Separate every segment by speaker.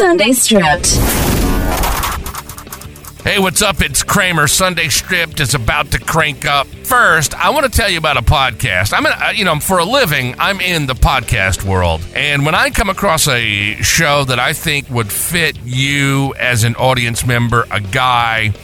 Speaker 1: Sunday Stripped.
Speaker 2: Hey, what's up? It's Kramer. Sunday Stripped is about to crank up. First, I want to tell you about a podcast. I'm, in, uh, you know, for a living, I'm in the podcast world, and when I come across a show that I think would fit you as an audience member, a guy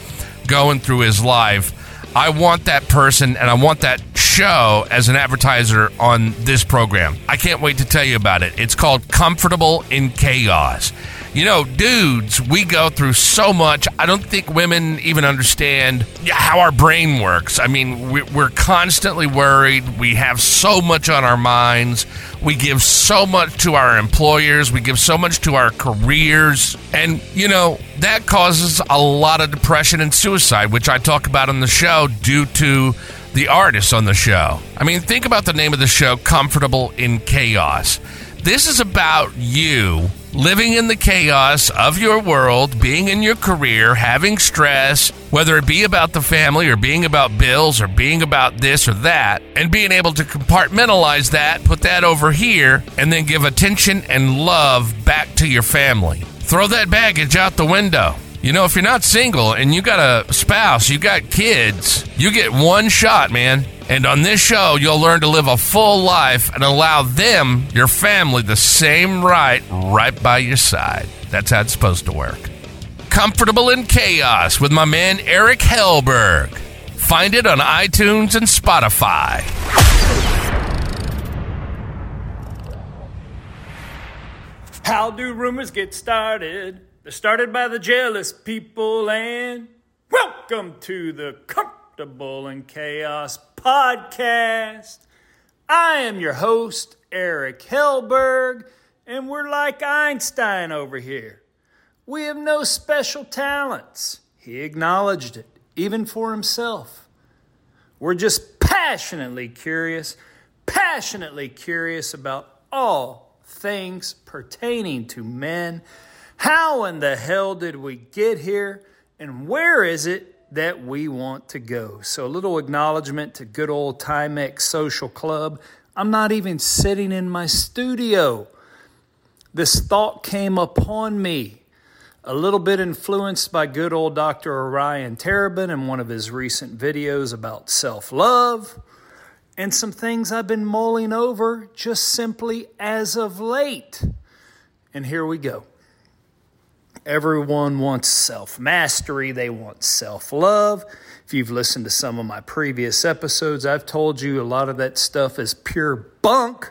Speaker 2: going through his life, I want that person and I want that show as an advertiser on this program. I can't wait to tell you about it. It's called Comfortable in Chaos. You know, dudes, we go through so much. I don't think women even understand how our brain works. I mean, we're constantly worried. We have so much on our minds. We give so much to our employers. We give so much to our careers. And, you know, that causes a lot of depression and suicide, which I talk about on the show due to the artists on the show. I mean, think about the name of the show, Comfortable in Chaos. This is about you living in the chaos of your world, being in your career, having stress, whether it be about the family or being about bills or being about this or that, and being able to compartmentalize that, put that over here, and then give attention and love back to your family. Throw that baggage out the window. You know, if you're not single and you got a spouse, you got kids, you get one shot, man. And on this show, you'll learn to live a full life and allow them, your family, the same right right by your side. That's how it's supposed to work. Comfortable in Chaos with my man Eric Hellberg. Find it on iTunes and Spotify.
Speaker 3: How do rumors get started? They're started by the jealous people, and welcome to the Comfortable in Chaos podcast. I am your host, Eric Hellberg, and we're like Einstein over here. We have no special talents. He acknowledged it, even for himself. We're just passionately curious, passionately curious about all things pertaining to men. How in the hell did we get here? And where is it that we want to go. So, a little acknowledgement to good old Timex Social Club. I'm not even sitting in my studio. This thought came upon me, a little bit influenced by good old Dr. Orion Taraban in one of his recent videos about self love, and some things I've been mulling over just simply as of late. And here we go. Everyone wants self mastery, they want self love. If you've listened to some of my previous episodes, I've told you a lot of that stuff is pure bunk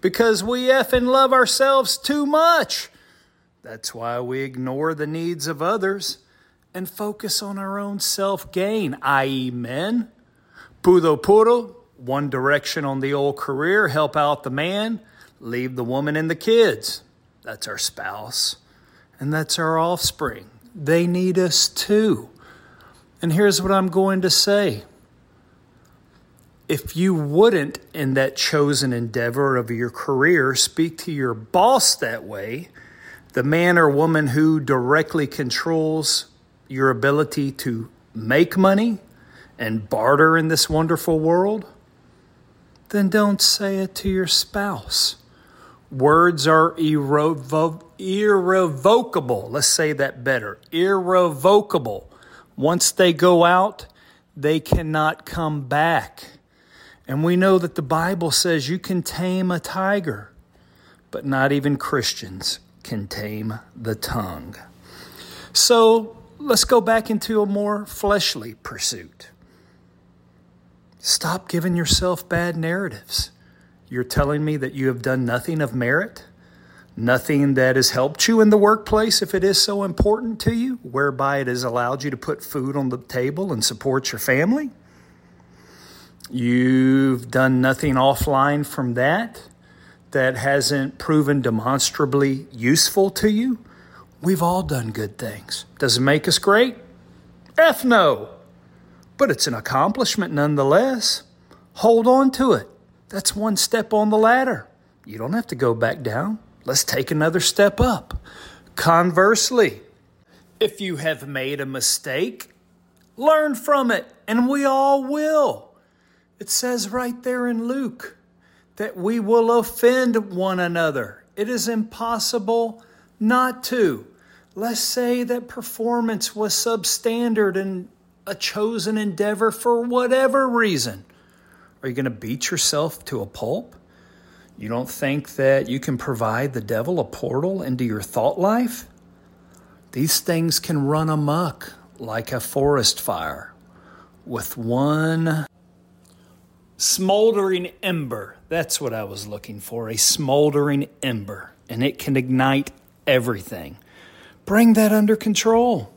Speaker 3: because we effing love ourselves too much. That's why we ignore the needs of others and focus on our own self gain, i.e., men. Pudo puro, one direction on the old career, help out the man, leave the woman and the kids. That's our spouse and that's our offspring. They need us too. And here's what I'm going to say if you wouldn't, in that chosen endeavor of your career, speak to your boss that way, the man or woman who directly controls your ability to make money and barter in this wonderful world, then don't say it to your spouse. Words are irrevo- irrevocable. Let's say that better. Irrevocable. Once they go out, they cannot come back. And we know that the Bible says you can tame a tiger, but not even Christians can tame the tongue. So let's go back into a more fleshly pursuit. Stop giving yourself bad narratives. You're telling me that you have done nothing of merit? Nothing that has helped you in the workplace if it is so important to you, whereby it has allowed you to put food on the table and support your family? You've done nothing offline from that that hasn't proven demonstrably useful to you? We've all done good things. Does it make us great? F no. But it's an accomplishment nonetheless. Hold on to it. That's one step on the ladder. You don't have to go back down. Let's take another step up. Conversely, if you have made a mistake, learn from it, and we all will. It says right there in Luke that we will offend one another. It is impossible not to. Let's say that performance was substandard in a chosen endeavor for whatever reason. Are you going to beat yourself to a pulp? You don't think that you can provide the devil a portal into your thought life? These things can run amuck like a forest fire with one smoldering ember. That's what I was looking for a smoldering ember, and it can ignite everything. Bring that under control.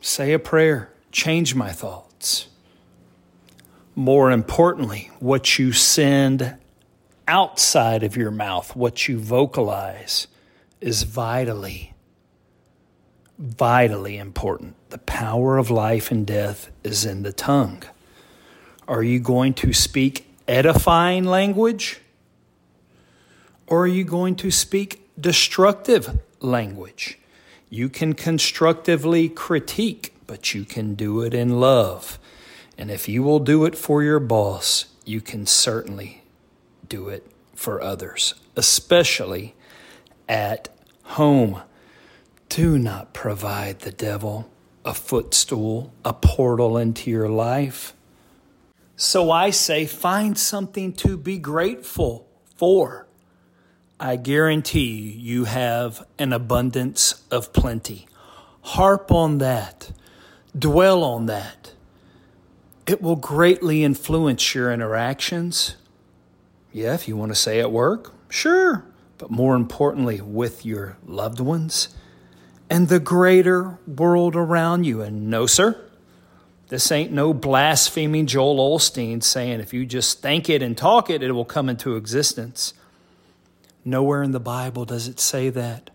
Speaker 3: Say a prayer, change my thoughts. More importantly, what you send outside of your mouth, what you vocalize, is vitally, vitally important. The power of life and death is in the tongue. Are you going to speak edifying language? Or are you going to speak destructive language? You can constructively critique, but you can do it in love. And if you will do it for your boss, you can certainly do it for others, especially at home. Do not provide the devil a footstool, a portal into your life. So I say, find something to be grateful for. I guarantee you, you have an abundance of plenty. Harp on that, dwell on that. It will greatly influence your interactions. Yeah, if you want to say at work, sure, but more importantly, with your loved ones and the greater world around you. And no, sir, this ain't no blaspheming Joel Osteen saying if you just think it and talk it, it will come into existence. Nowhere in the Bible does it say that.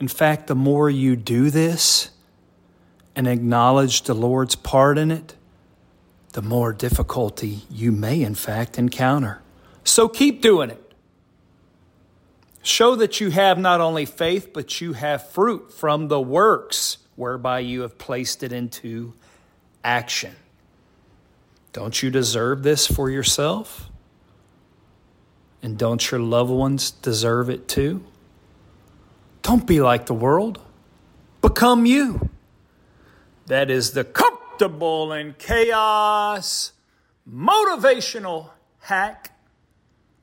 Speaker 3: In fact, the more you do this and acknowledge the Lord's part in it, the more difficulty you may, in fact, encounter. So keep doing it. Show that you have not only faith, but you have fruit from the works whereby you have placed it into action. Don't you deserve this for yourself? And don't your loved ones deserve it too? Don't be like the world. Become you. That is the comfortable in chaos motivational hack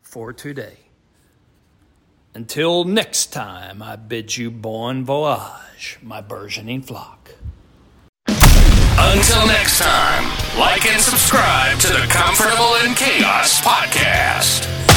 Speaker 3: for today. Until next time, I bid you bon voyage, my burgeoning flock.
Speaker 2: Until next time, like and subscribe to the Comfortable in Chaos podcast.